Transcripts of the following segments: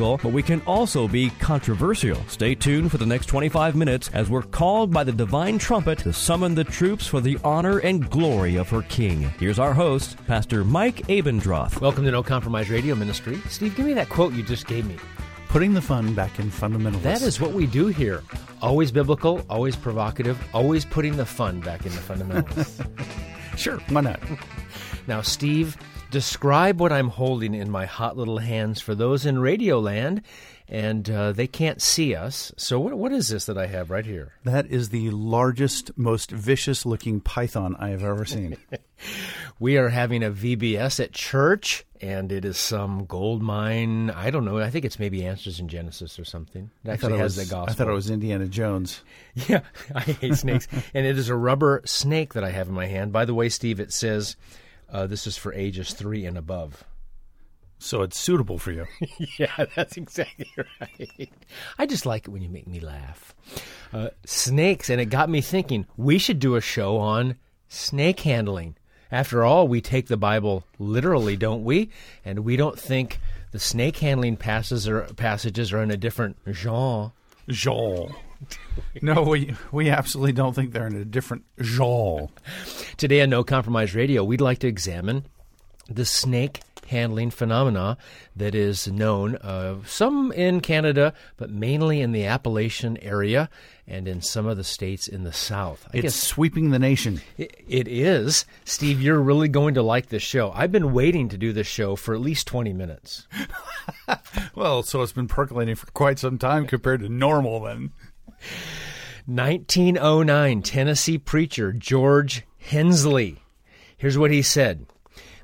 but we can also be controversial. Stay tuned for the next 25 minutes as we're called by the divine trumpet to summon the troops for the honor and glory of her King. Here's our host, Pastor Mike Abendroth. Welcome to No Compromise Radio Ministry. Steve, give me that quote you just gave me. Putting the fun back in fundamentals. That is what we do here. Always biblical, always provocative, always putting the fun back in the fundamentals. sure, why not? Now, Steve, describe what I'm holding in my hot little hands for those in Radioland, and uh, they can't see us. So, what, what is this that I have right here? That is the largest, most vicious looking python I have ever seen. we are having a VBS at church, and it is some gold mine. I don't know. I think it's maybe Answers in Genesis or something. It actually it has was, the gospel. I thought it was Indiana Jones. Yeah, I hate snakes. and it is a rubber snake that I have in my hand. By the way, Steve, it says uh, this is for ages three and above. So it's suitable for you. yeah, that's exactly right. I just like it when you make me laugh. Uh, snakes, and it got me thinking we should do a show on snake handling. After all, we take the Bible literally, don't we? And we don't think the snake handling passages are, passages are in a different genre. Genre. no, we we absolutely don't think they're in a different genre. Today on No Compromise Radio, we'd like to examine the snake handling phenomena that is known, uh, some in Canada, but mainly in the Appalachian area and in some of the states in the South. I it's sweeping the nation. It, it is. Steve, you're really going to like this show. I've been waiting to do this show for at least 20 minutes. well, so it's been percolating for quite some time compared to normal then. 1909, Tennessee preacher George Hensley. Here's what he said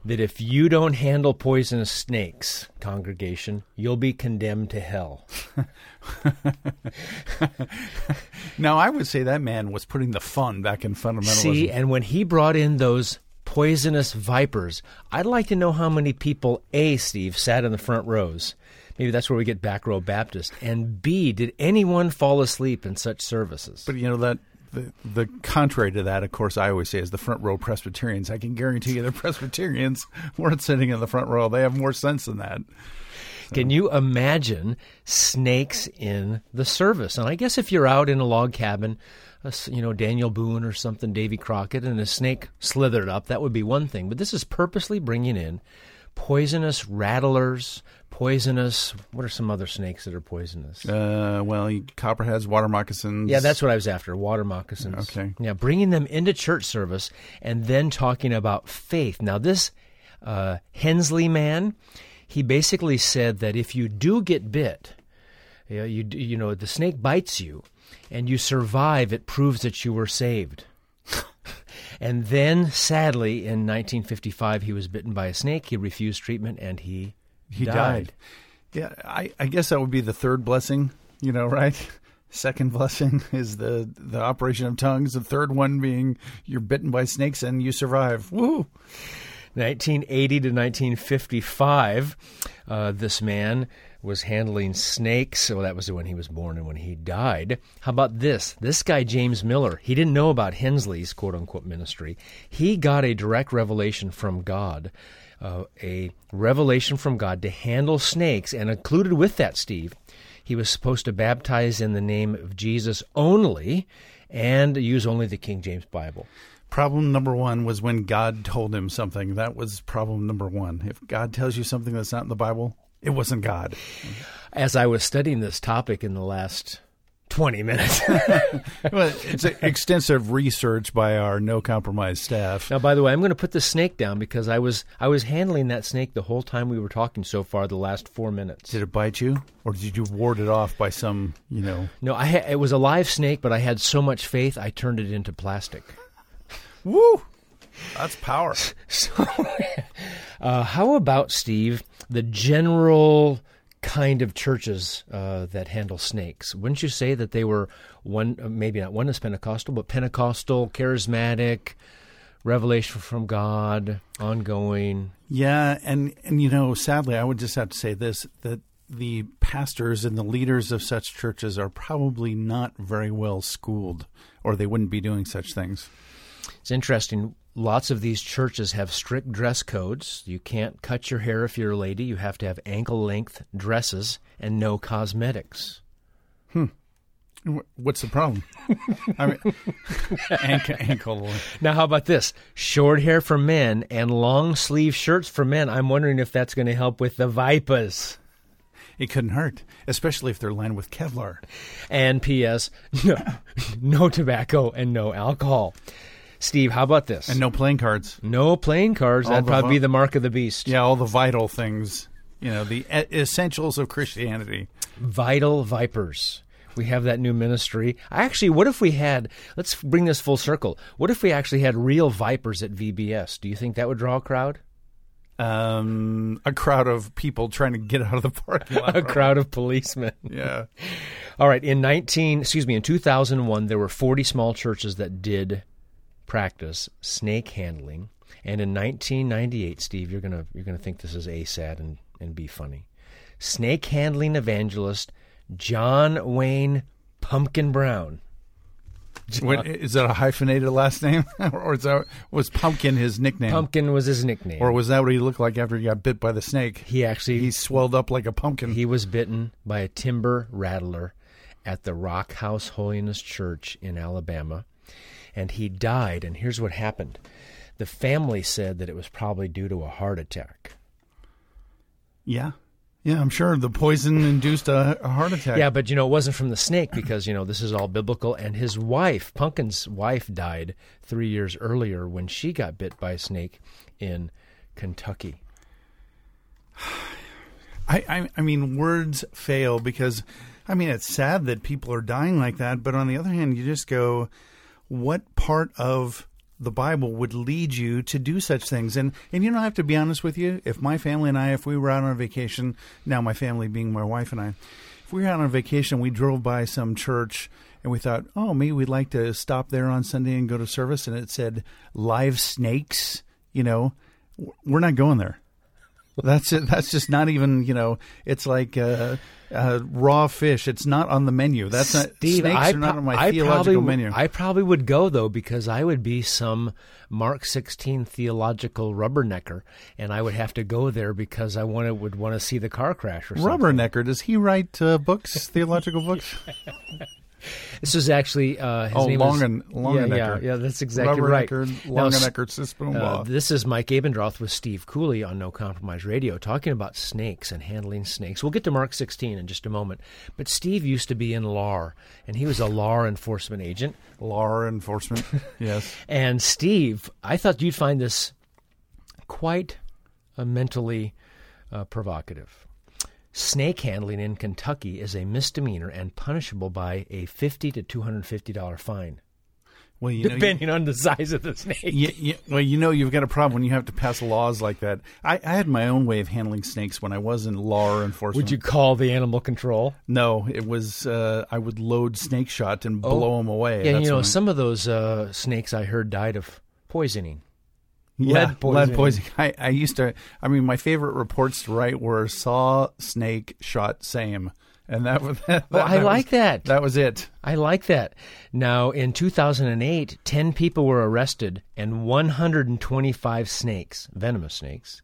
that if you don't handle poisonous snakes, congregation, you'll be condemned to hell. now, I would say that man was putting the fun back in fundamentalism. See, and when he brought in those poisonous vipers, I'd like to know how many people, A, Steve, sat in the front rows. Maybe that's where we get back row Baptist. And B, did anyone fall asleep in such services? But you know that the, the contrary to that, of course, I always say is the front row Presbyterians. I can guarantee you the Presbyterians weren't sitting in the front row. They have more sense than that. So. Can you imagine snakes in the service? And I guess if you're out in a log cabin, you know, Daniel Boone or something, Davy Crockett, and a snake slithered up, that would be one thing. But this is purposely bringing in poisonous rattlers, poisonous. What are some other snakes that are poisonous? Uh, well, copperheads, water moccasins. Yeah, that's what I was after. Water moccasins. Okay. Yeah, bringing them into church service and then talking about faith. Now, this uh, Hensley man, he basically said that if you do get bit, you you, you know the snake bites you, and you survive, it proves that you were saved. And then, sadly, in 1955, he was bitten by a snake. He refused treatment, and he he died. died. Yeah, I, I guess that would be the third blessing. You know, right? Second blessing is the the operation of tongues. The third one being you're bitten by snakes and you survive. Woo! 1980 to 1955, uh, this man was handling snakes. So that was when he was born and when he died. How about this? This guy, James Miller, he didn't know about Hensley's quote unquote ministry. He got a direct revelation from God uh, a revelation from God to handle snakes, and included with that, Steve, he was supposed to baptize in the name of Jesus only and use only the King James Bible. Problem number one was when God told him something. That was problem number one. If God tells you something that's not in the Bible, it wasn't God. As I was studying this topic in the last 20 minutes. well, it's extensive research by our no compromise staff. Now, by the way, I'm going to put the snake down because I was I was handling that snake the whole time we were talking so far, the last four minutes. Did it bite you, or did you ward it off by some, you know? No, I ha- it was a live snake, but I had so much faith, I turned it into plastic. Woo! That's power. so, uh, how about Steve? The general kind of churches uh, that handle snakes. Wouldn't you say that they were one, uh, maybe not one is Pentecostal, but Pentecostal, charismatic, revelation from God, ongoing? Yeah, and and you know, sadly, I would just have to say this that the pastors and the leaders of such churches are probably not very well schooled, or they wouldn't be doing such things. It's interesting. Lots of these churches have strict dress codes. You can't cut your hair if you're a lady. You have to have ankle length dresses and no cosmetics. Hmm. What's the problem? I mean, ankle, ankle. Now, how about this? Short hair for men and long sleeve shirts for men. I'm wondering if that's going to help with the vipers. It couldn't hurt, especially if they're lined with Kevlar. And P.S. No, no tobacco and no alcohol. Steve, how about this? And no playing cards. no playing cards. All That'd probably vo- be the mark of the beast. Yeah, all the vital things. You know, the essentials of Christianity. Vital Vipers. We have that new ministry. Actually, what if we had, let's bring this full circle. What if we actually had real vipers at VBS? Do you think that would draw a crowd? Um, a crowd of people trying to get out of the parking lot. A crowd of policemen. yeah. All right, in 19, excuse me, in 2001 there were 40 small churches that did practice snake handling. And in 1998, Steve, you're going to you're to think this is a sad and and be funny. Snake handling evangelist John Wayne Pumpkin Brown. What, is that a hyphenated last name, or is that was Pumpkin his nickname, Pumpkin was his nickname. or was that what he looked like after he got bit by the snake? he actually He swelled up like a pumpkin. He was bitten by a timber rattler at the Rock House Holiness Church in Alabama, and he died. And here's what happened the family said that it was probably due to a heart attack. yeah, yeah. I'm sure the poison induced a, a heart attack. Yeah, but you know, it wasn't from the snake because, you know, this is all biblical. And his wife, Pumpkin's wife, died three years earlier when she got bit by a snake in Kentucky. I, I, I mean, words fail because, I mean, it's sad that people are dying like that. But on the other hand, you just go, what part of the Bible would lead you to do such things? And and you know, I have to be honest with you. If my family and I, if we were out on a vacation, now my family being my wife and I, if we were out on a vacation, we drove by some church and we thought, oh, maybe we'd like to stop there on Sunday and go to service, and it said live snakes. You know, we're not going there. That's it. That's just not even. You know, it's like uh, uh, raw fish. It's not on the menu. That's not. Steve, snakes I are not on my I theological probably, menu. I probably would go though because I would be some Mark 16 theological rubbernecker, and I would have to go there because I wanted, would want to see the car crash or something. Rubbernecker. Does he write uh, books, theological books? This is actually uh, his Oh, name Longen- yeah, Longenecker. yeah, yeah, that's exactly right. Now, s- Longenecker, Sispoon Uh, this is Mike Abendroth with Steve Cooley on No Compromise Radio talking about snakes and handling snakes. We'll get to Mark 16 in just a moment. But Steve used to be in LAR, and he was a law enforcement agent. Law enforcement. yes. And Steve, I thought you'd find this quite uh, mentally uh, provocative. Snake handling in Kentucky is a misdemeanor and punishable by a fifty to two hundred fifty dollar fine, Well, you know, you, depending on the size of the snake. you, you, well, you know, you've got a problem when you have to pass laws like that. I, I had my own way of handling snakes when I was in law enforcement. Would you call the animal control? No, it was uh, I would load snake shot and blow them away. Oh. Yeah, you know, I- some of those uh, snakes I heard died of poisoning. Yeah, lead poisoning. Lead poisoning. I, I used to. I mean, my favorite reports to write were saw snake shot same, and that was. That, Well, I that like was, that. That was it. I like that. Now, in 2008, 10 people were arrested and 125 snakes, venomous snakes,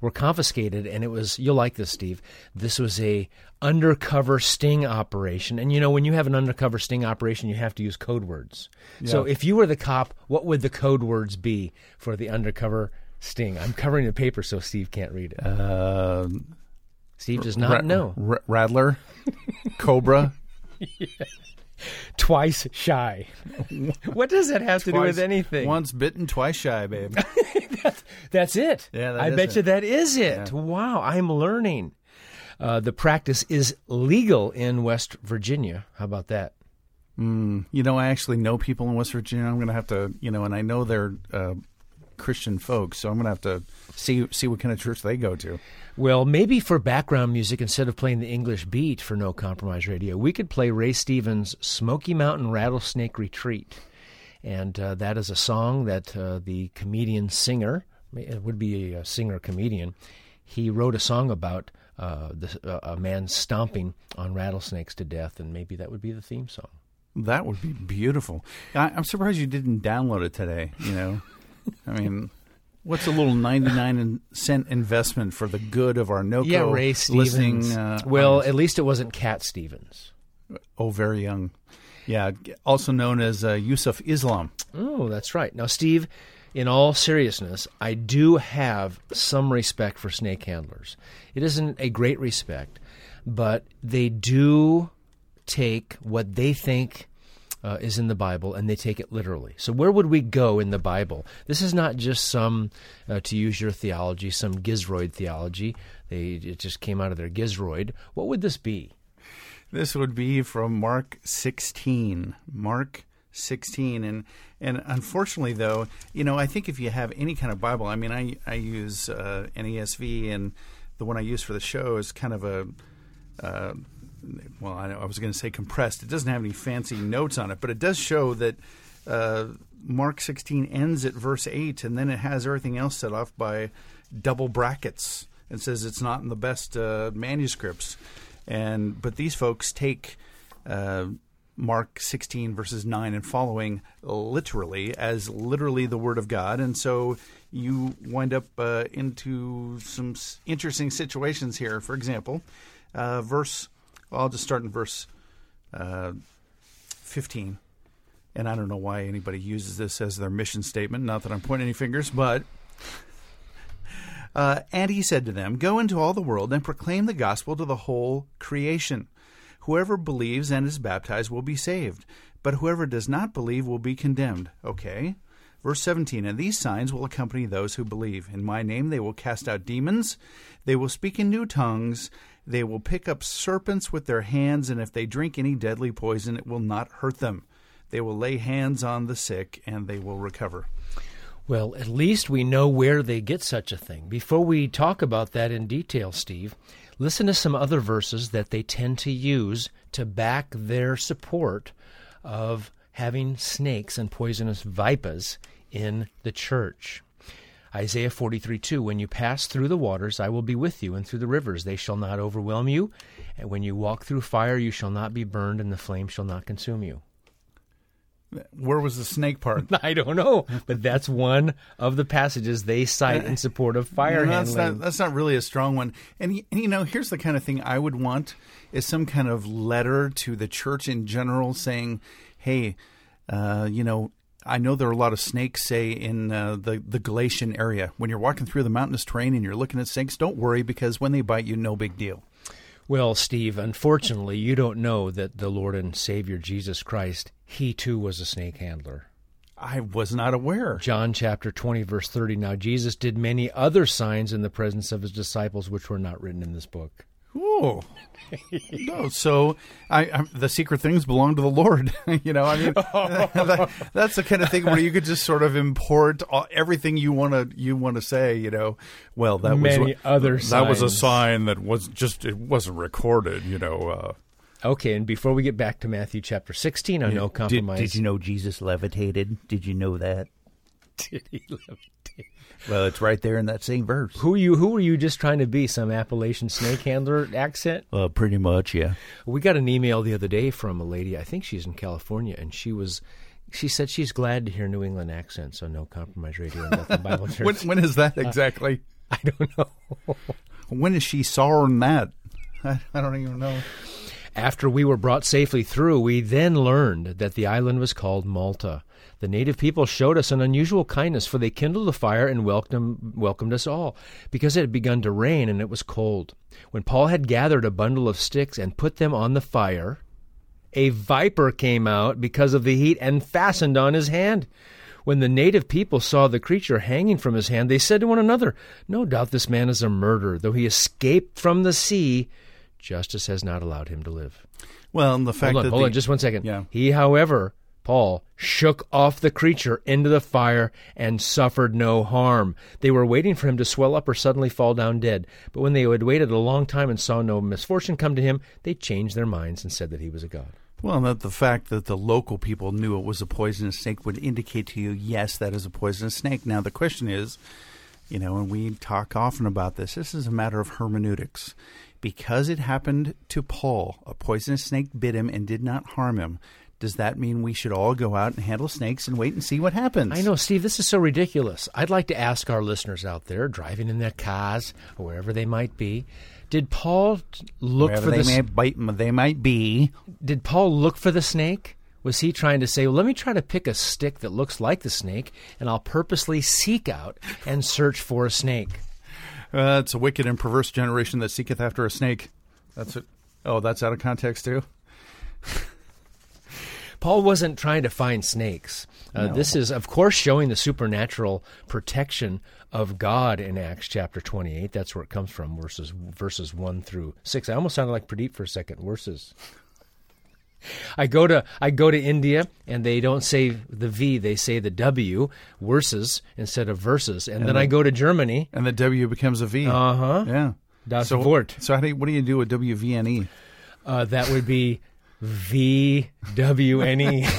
were confiscated and it was you'll like this Steve. This was a undercover sting operation. And you know when you have an undercover sting operation you have to use code words. So if you were the cop, what would the code words be for the undercover sting? I'm covering the paper so Steve can't read it. Uh, Steve does not Ra- know. R- Rattler, Cobra. Twice shy. what does that have to do with anything? Once bitten, twice shy, babe. That's it. Yeah, that I is bet it. you that is it. Wow, I'm learning. Uh, the practice is legal in West Virginia. How about that? You know, I actually know people in West Virginia. I'm going to have to, you know, and I know they're uh, Christian folks, so I'm going to have to see see what kind of church they go to. Well, maybe for background music, instead of playing the English beat for No Compromise Radio, we could play Ray Stevens' Smoky Mountain Rattlesnake Retreat. And uh, that is a song that uh, the comedian singer, it would be a singer comedian, he wrote a song about uh, the, uh, a man stomping on rattlesnakes to death, and maybe that would be the theme song. That would be beautiful. I, I'm surprised you didn't download it today. You know, I mean, what's a little 99 cent investment for the good of our NOCO yeah, Ray Stevens. listening? Uh, well, at least it wasn't Cat Stevens. oh, very young. Yeah, also known as uh, Yusuf Islam. Oh, that's right. Now, Steve, in all seriousness, I do have some respect for snake handlers. It isn't a great respect, but they do take what they think uh, is in the Bible and they take it literally. So, where would we go in the Bible? This is not just some, uh, to use your theology, some gizroid theology. They it just came out of their gizroid. What would this be? This would be from Mark 16. Mark 16 and and unfortunately though you know i think if you have any kind of bible i mean i i use uh, an esv and the one i use for the show is kind of a uh, well I, I was going to say compressed. It doesn't have any fancy notes on it but it does show that uh, mark 16 ends at verse 8 and then it has everything else set off by double brackets and says it's not in the best uh, manuscripts. And but these folks take uh, Mark 16 verses 9 and following literally as literally the word of God. And so you wind up uh, into some interesting situations here. For example uh, verse well, I'll just start in verse uh, 15 and I don't know why anybody uses this as their mission statement not that I'm pointing any fingers but uh, and he said to them, Go into all the world and proclaim the gospel to the whole creation. Whoever believes and is baptized will be saved, but whoever does not believe will be condemned. Okay. Verse 17 And these signs will accompany those who believe. In my name they will cast out demons, they will speak in new tongues, they will pick up serpents with their hands, and if they drink any deadly poison, it will not hurt them. They will lay hands on the sick, and they will recover. Well, at least we know where they get such a thing. Before we talk about that in detail, Steve, listen to some other verses that they tend to use to back their support of having snakes and poisonous vipers in the church. Isaiah 43 2 When you pass through the waters, I will be with you, and through the rivers, they shall not overwhelm you. And when you walk through fire, you shall not be burned, and the flame shall not consume you. Where was the snake part? I don't know, but that's one of the passages they cite in support of fire No, that's handling. not that's not really a strong one. And, and you know, here's the kind of thing I would want is some kind of letter to the church in general saying, "Hey, uh, you know, I know there are a lot of snakes, say in uh, the the Galatian area. When you're walking through the mountainous terrain and you're looking at snakes, don't worry because when they bite you, no big deal." Well, Steve, unfortunately, you don't know that the Lord and Savior Jesus Christ, he too was a snake handler. I was not aware. John chapter 20, verse 30. Now, Jesus did many other signs in the presence of his disciples, which were not written in this book. Ooh. no, so I, I, the secret things belong to the Lord. you know, I mean, that, that's the kind of thing where you could just sort of import all, everything you want to you want to say. You know, well, that Many was other that was a sign that was just it wasn't recorded. You know, uh, Okay, and before we get back to Matthew chapter 16 on no Did, compromise. did you know Jesus levitated? Did you know that? Did he levitate? Well, it's right there in that same verse. Who you who were you just trying to be? Some Appalachian snake handler accent? Uh, pretty much, yeah. We got an email the other day from a lady. I think she's in California, and she was. She said she's glad to hear New England accents on No Compromise Radio and Bethel Bible Church. when when is that exactly? I don't know. when is she sawing that? I, I don't even know. After we were brought safely through, we then learned that the island was called Malta. The native people showed us an unusual kindness, for they kindled a fire and welcomed, welcomed us all, because it had begun to rain and it was cold. When Paul had gathered a bundle of sticks and put them on the fire, a viper came out because of the heat and fastened on his hand. When the native people saw the creature hanging from his hand, they said to one another, No doubt this man is a murderer. Though he escaped from the sea, justice has not allowed him to live. Well, and the fact Hold on, that hold the, on, just one second. Yeah. He, however, Paul shook off the creature into the fire and suffered no harm. They were waiting for him to swell up or suddenly fall down dead. But when they had waited a long time and saw no misfortune come to him, they changed their minds and said that he was a god. Well, that the fact that the local people knew it was a poisonous snake would indicate to you, yes, that is a poisonous snake. Now, the question is, you know, and we talk often about this, this is a matter of hermeneutics. Because it happened to Paul, a poisonous snake bit him and did not harm him. Does that mean we should all go out and handle snakes and wait and see what happens? I know, Steve, this is so ridiculous. I'd like to ask our listeners out there, driving in their cars or wherever they might be, did Paul look Wherever for they, the bite, they might be. did Paul look for the snake? Was he trying to say, well, let me try to pick a stick that looks like the snake, and I'll purposely seek out and search for a snake? Uh, it's a wicked and perverse generation that seeketh after a snake. That's it. Oh, that's out of context too. Paul wasn't trying to find snakes. Uh, This is, of course, showing the supernatural protection of God in Acts chapter 28. That's where it comes from, verses verses 1 through 6. I almost sounded like Pradeep for a second. Verses. I go to I go to India and they don't say the V, they say the W, verses instead of verses. And, then I go to Germany. And the W becomes a V. Uh huh. yeah. Das so, Wort. So how do you, what do you do with WVNE? Uh, that would be V W N E.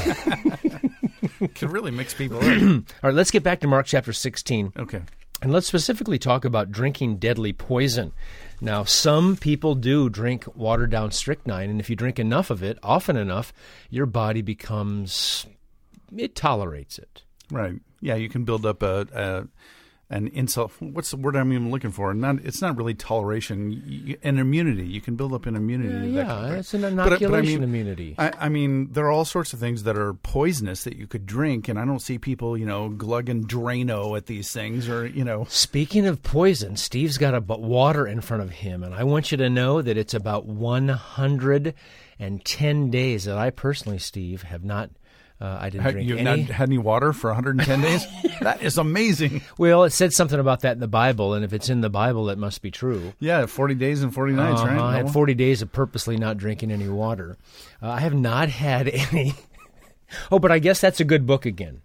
Can really mix people up. All right, let's get back to Mark chapter 16. okay. And let's specifically talk about drinking deadly poison. Now, some people do drink watered down strychnine, and if you drink enough of it, often enough, your body becomes, it tolerates it. Right. Yeah, you can build up a, a an insult. What's the word I'm even looking for? Not. It's not really toleration. You, an immunity. You can build up an immunity. Yeah, of- it's an But but I inoculation mean- immunity. I, I mean, there are all sorts of things that are poisonous that you could drink, and I don't see people, you know, glugging Drano at these things, or you know, Speaking of poison, Steve's got a water in front of him, and I want you to know that it's about 110 days that I personally, Steve, have not. Uh, I didn't had, drink you've any. not had any water for 110 days. that is amazing. well, it said something about that in the Bible, and if it's in the Bible, it must be true. Yeah, 40 days and 40 nights, Uh-huh. right? I had 40 days of purposely not drinking any water. Uh, I have not had any. oh, but I guess that's a good book again.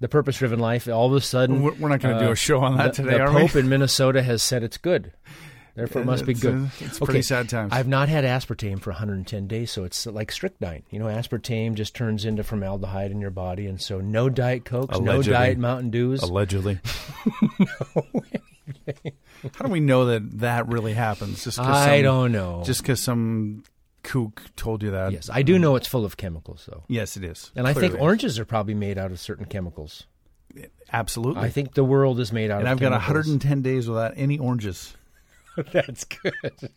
The Purpose Driven Life. All of a sudden, We're we're not going to do a show on that the, today, the Pope we? in Minnesota has said it's good. Therefore, it must be good. uh, it's pretty sad times. I've not had aspartame for 110 days, so it's like strychnine. You know, aspartame just turns into formaldehyde in your body, and so no Diet Cokes, no Diet Mountain Dews. Allegedly. no. How do we know that that really happens? Just I some- don't know. Just because some kook told you that. yes, I do know it's full of chemicals, though. Yes, it is. And I think oranges are probably made out of certain chemicals. Absolutely. I think the world is made out and of And I've got 110 days without any oranges. That's good.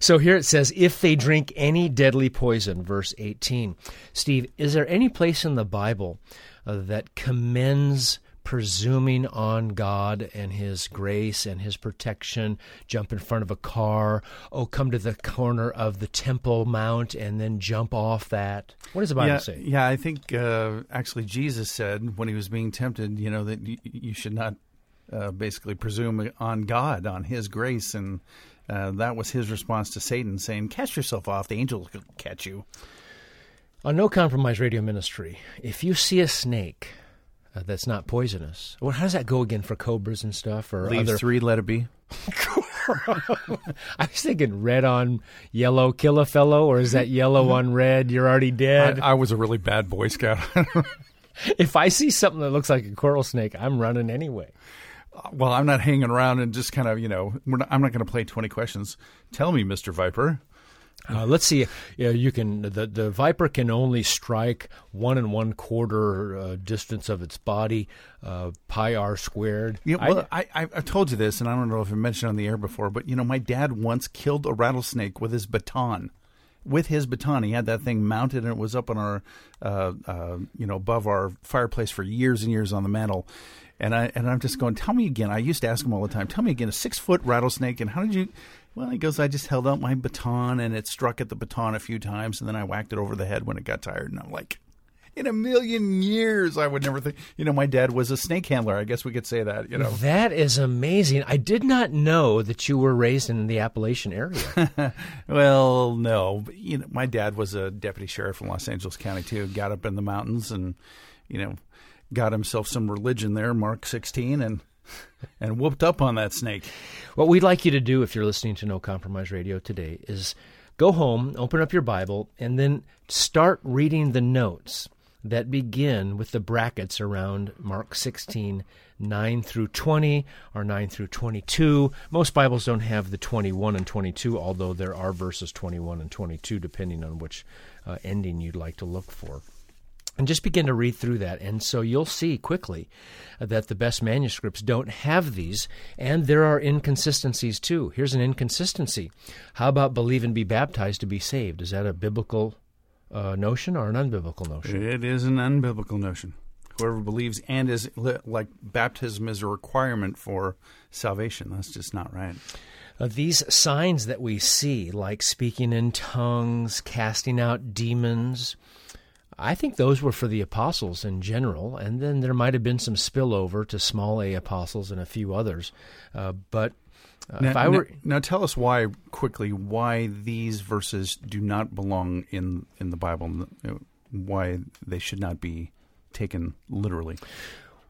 So here it says, if they drink any deadly poison, verse 18. Steve, is there any place in the Bible uh, that commends presuming on God and His grace and His protection? Jump in front of a car, oh, come to the corner of the Temple Mount and then jump off that? What does the Bible yeah, say? yeah. I think uh, actually Jesus said when he was being tempted, you know, that y- you should not uh, basically presume on God, on His grace, and uh, that was his response to Satan, saying, "Cast yourself off; the angels will catch you." On No Compromise Radio Ministry, if you see a snake uh, that's not poisonous, well, how does that go again for cobras and stuff or Leave other? three, let it be. I was thinking red on yellow, kill a fellow, or is that yellow on red, you're already dead? I, I was a really bad Boy Scout. if I see something that looks like a coral snake, I'm running anyway. Well, I'm not hanging around and just kind of, you know, we're not, I'm not going to play 20 questions. Tell me, Mister Viper. Uh, let's see. Yeah, you can. The the viper can only strike one and one quarter uh, distance of its body, uh, pi r squared. Yeah, well, I, I, I've told you this, and I don't know if I mentioned it on the air before, but you know, my dad once killed a rattlesnake with his baton. With his baton, he had that thing mounted, and it was up on our, uh, uh, you know, above our fireplace for years and years on the mantle. And I and I'm just going, tell me again. I used to ask him all the time, tell me again, a six foot rattlesnake, and how did you? Well, he goes, I just held out my baton, and it struck at the baton a few times, and then I whacked it over the head when it got tired, and I'm like, in a million years, I would never think. You know, my dad was a snake handler. I guess we could say that. You know, That is amazing. I did not know that you were raised in the Appalachian area. well, no, but, you know, my dad was a deputy sheriff in Los Angeles County too. Got up in the mountains and, you know, got himself some religion there, Mark sixteen, and and whooped up on that snake. what we'd like you to do if you're listening to No Compromise Radio today is go home, open up your Bible, and then start reading the notes that begin with the brackets around Mark 16, 9 through 20, or 9 through 22. Most Bibles don't have the 21 and 22, although there are verses 21 and 22, depending on which uh, ending you'd like to look for and just begin to read through that. And so you'll see quickly that the best manuscripts don't have these, and there are inconsistencies too. Here's an inconsistency. How about believe and be baptized to be saved? Is that a biblical uh, notion or an unbiblical notion? It is an unbiblical notion. Whoever believes and is li- like baptism is a requirement for salvation. That's just not right. Uh, these signs that we see, like speaking in tongues, casting out demons, I think those were for the apostles in general, and then there might have been some spillover to small a apostles and a few others. Uh, but uh, Now, if I were, now, now tell us why quickly why these verses do not belong in in the Bible. uh, Why they should not be taken literally.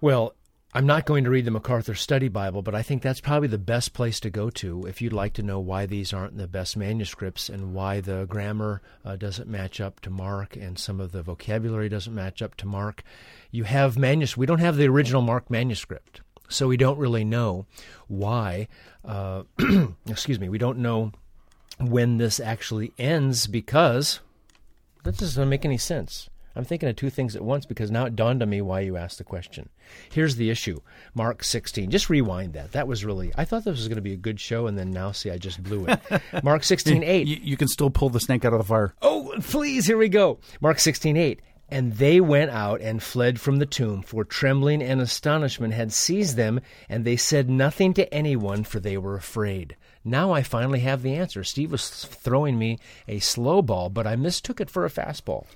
well, I'm not going to read the MacArthur Study Bible, but I think that's probably the best place to go to if you'd like to know why these aren't the best manuscripts and why the grammar uh, doesn't match up to Mark and some of the vocabulary doesn't match up to Mark. You have manus. We don't have the original Mark manuscript, so we don't really know why. Uh, excuse me. We don't know when this actually ends because that doesn't make any sense. I'm thinking of two things at once because now it dawned on me why you asked the question. Here's the issue Mark 16. Just rewind that. That was really, I thought this was going to be a good show, and then now, see, I just blew it. Mark 16, 8. You, you can still pull the snake out of the fire. Oh, please, here we go. Mark 16, 8. And they went out and fled from the tomb, for trembling and astonishment had seized them, and they said nothing to anyone, for they were afraid. Now I finally have the answer. Steve was throwing me a slow ball, but I mistook it for a fastball.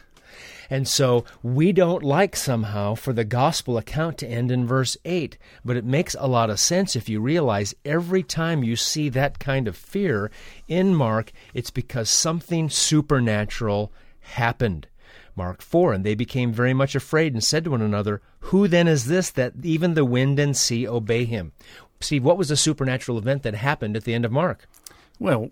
And so we don't like somehow for the gospel account to end in verse 8, but it makes a lot of sense if you realize every time you see that kind of fear in Mark, it's because something supernatural happened. Mark 4, and they became very much afraid and said to one another, Who then is this that even the wind and sea obey him? Steve, what was the supernatural event that happened at the end of Mark? Well,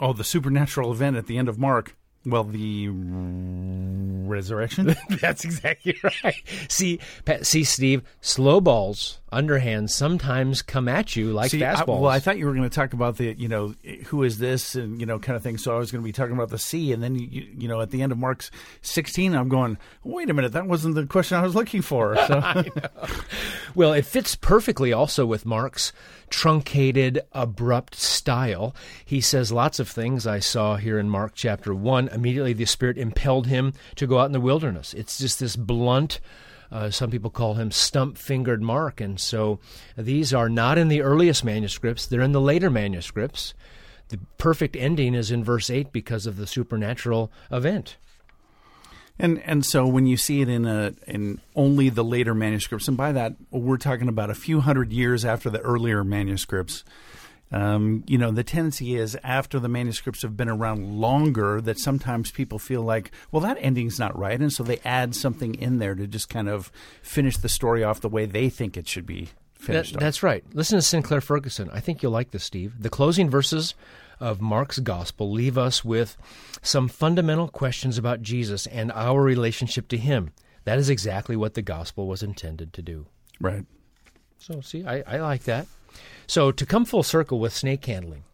oh, the supernatural event at the end of Mark. Well, the resurrection. That's exactly right. See, Pat, see, Steve, slow balls, underhands, sometimes come at you like See, I, well, I thought you were going to talk about the, you know, who is this and you know, kind of thing. So I was going to be talking about the sea, and then you, you know, at the end of Mark's sixteen, I'm going, wait a minute, that wasn't the question I was looking for. So, Well, it fits perfectly also with Mark's truncated, abrupt style. He says lots of things I saw here in Mark chapter 1. Immediately the Spirit impelled him to go out in the wilderness. It's just this blunt, uh, some people call him stump fingered Mark. And so these are not in the earliest manuscripts, they're in the later manuscripts. The perfect ending is in verse 8 because of the supernatural event. and and so when you see it in a in only the later manuscripts, and by that we're talking about a few hundred years after the earlier manuscripts. Um, you know, the tendency is after the manuscripts have been around longer that sometimes people feel like, well, that ending's not right, and so they add something in there to just kind of finish the story off the way they think it should be That, finished. off. that's right. Listen to Sinclair Ferguson. I think you'll like this, Steve. The closing verses of Mark's gospel leave us with some fundamental questions about Jesus and our relationship to him. That is exactly what the gospel was intended to do. right. So, see, I, I like that. So, to come full circle with snake handling,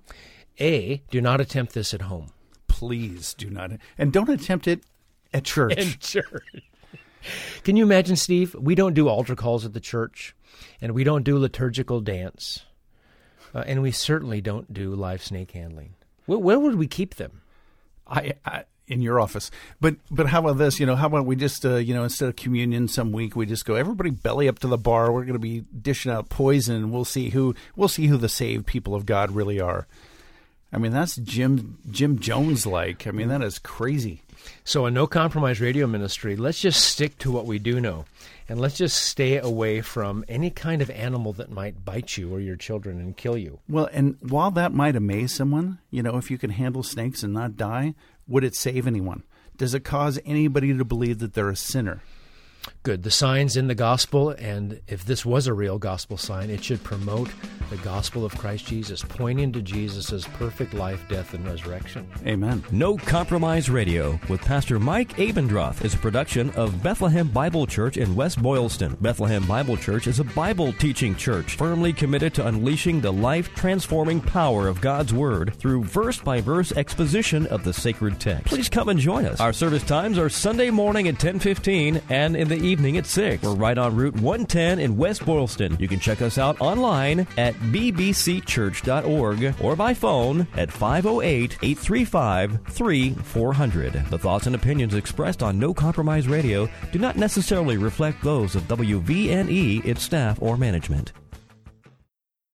A, do not attempt this at home. Please do not, and don't attempt it at church. in church. Can you imagine, Steve? We don't do altar calls at the church, and we don't do liturgical dance, uh, and we certainly don't do live snake handling. Where, where would we keep them? I, I in your office. But but how about this? You know, how about we just uh, you know instead of communion some week we just go everybody belly up to the bar. We're going to be dishing out poison. We'll see who we'll see who the saved people of God really are. I mean, that's Jim Jim Jones like. I mean, that is crazy. So, a no compromise radio ministry, let's just stick to what we do know. And let's just stay away from any kind of animal that might bite you or your children and kill you. Well, and while that might amaze someone, you know, if you can handle snakes and not die, would it save anyone? Does it cause anybody to believe that they're a sinner? Good. The signs in the gospel, and if this was a real gospel sign, it should promote the gospel of Christ Jesus, pointing to Jesus' perfect life, death, and resurrection. Amen. No Compromise Radio with Pastor Mike Abendroth is a production of Bethlehem Bible Church in West Boylston. Bethlehem Bible Church is a Bible teaching church firmly committed to unleashing the life transforming power of God's Word through verse by verse exposition of the sacred text. Please come and join us. Our service times are Sunday morning at 10:15 and in the evening at 6. We're right on Route 110 in West Boylston. You can check us out online at bbcchurch.org or by phone at 508 835 3400. The thoughts and opinions expressed on No Compromise Radio do not necessarily reflect those of WVNE, its staff, or management.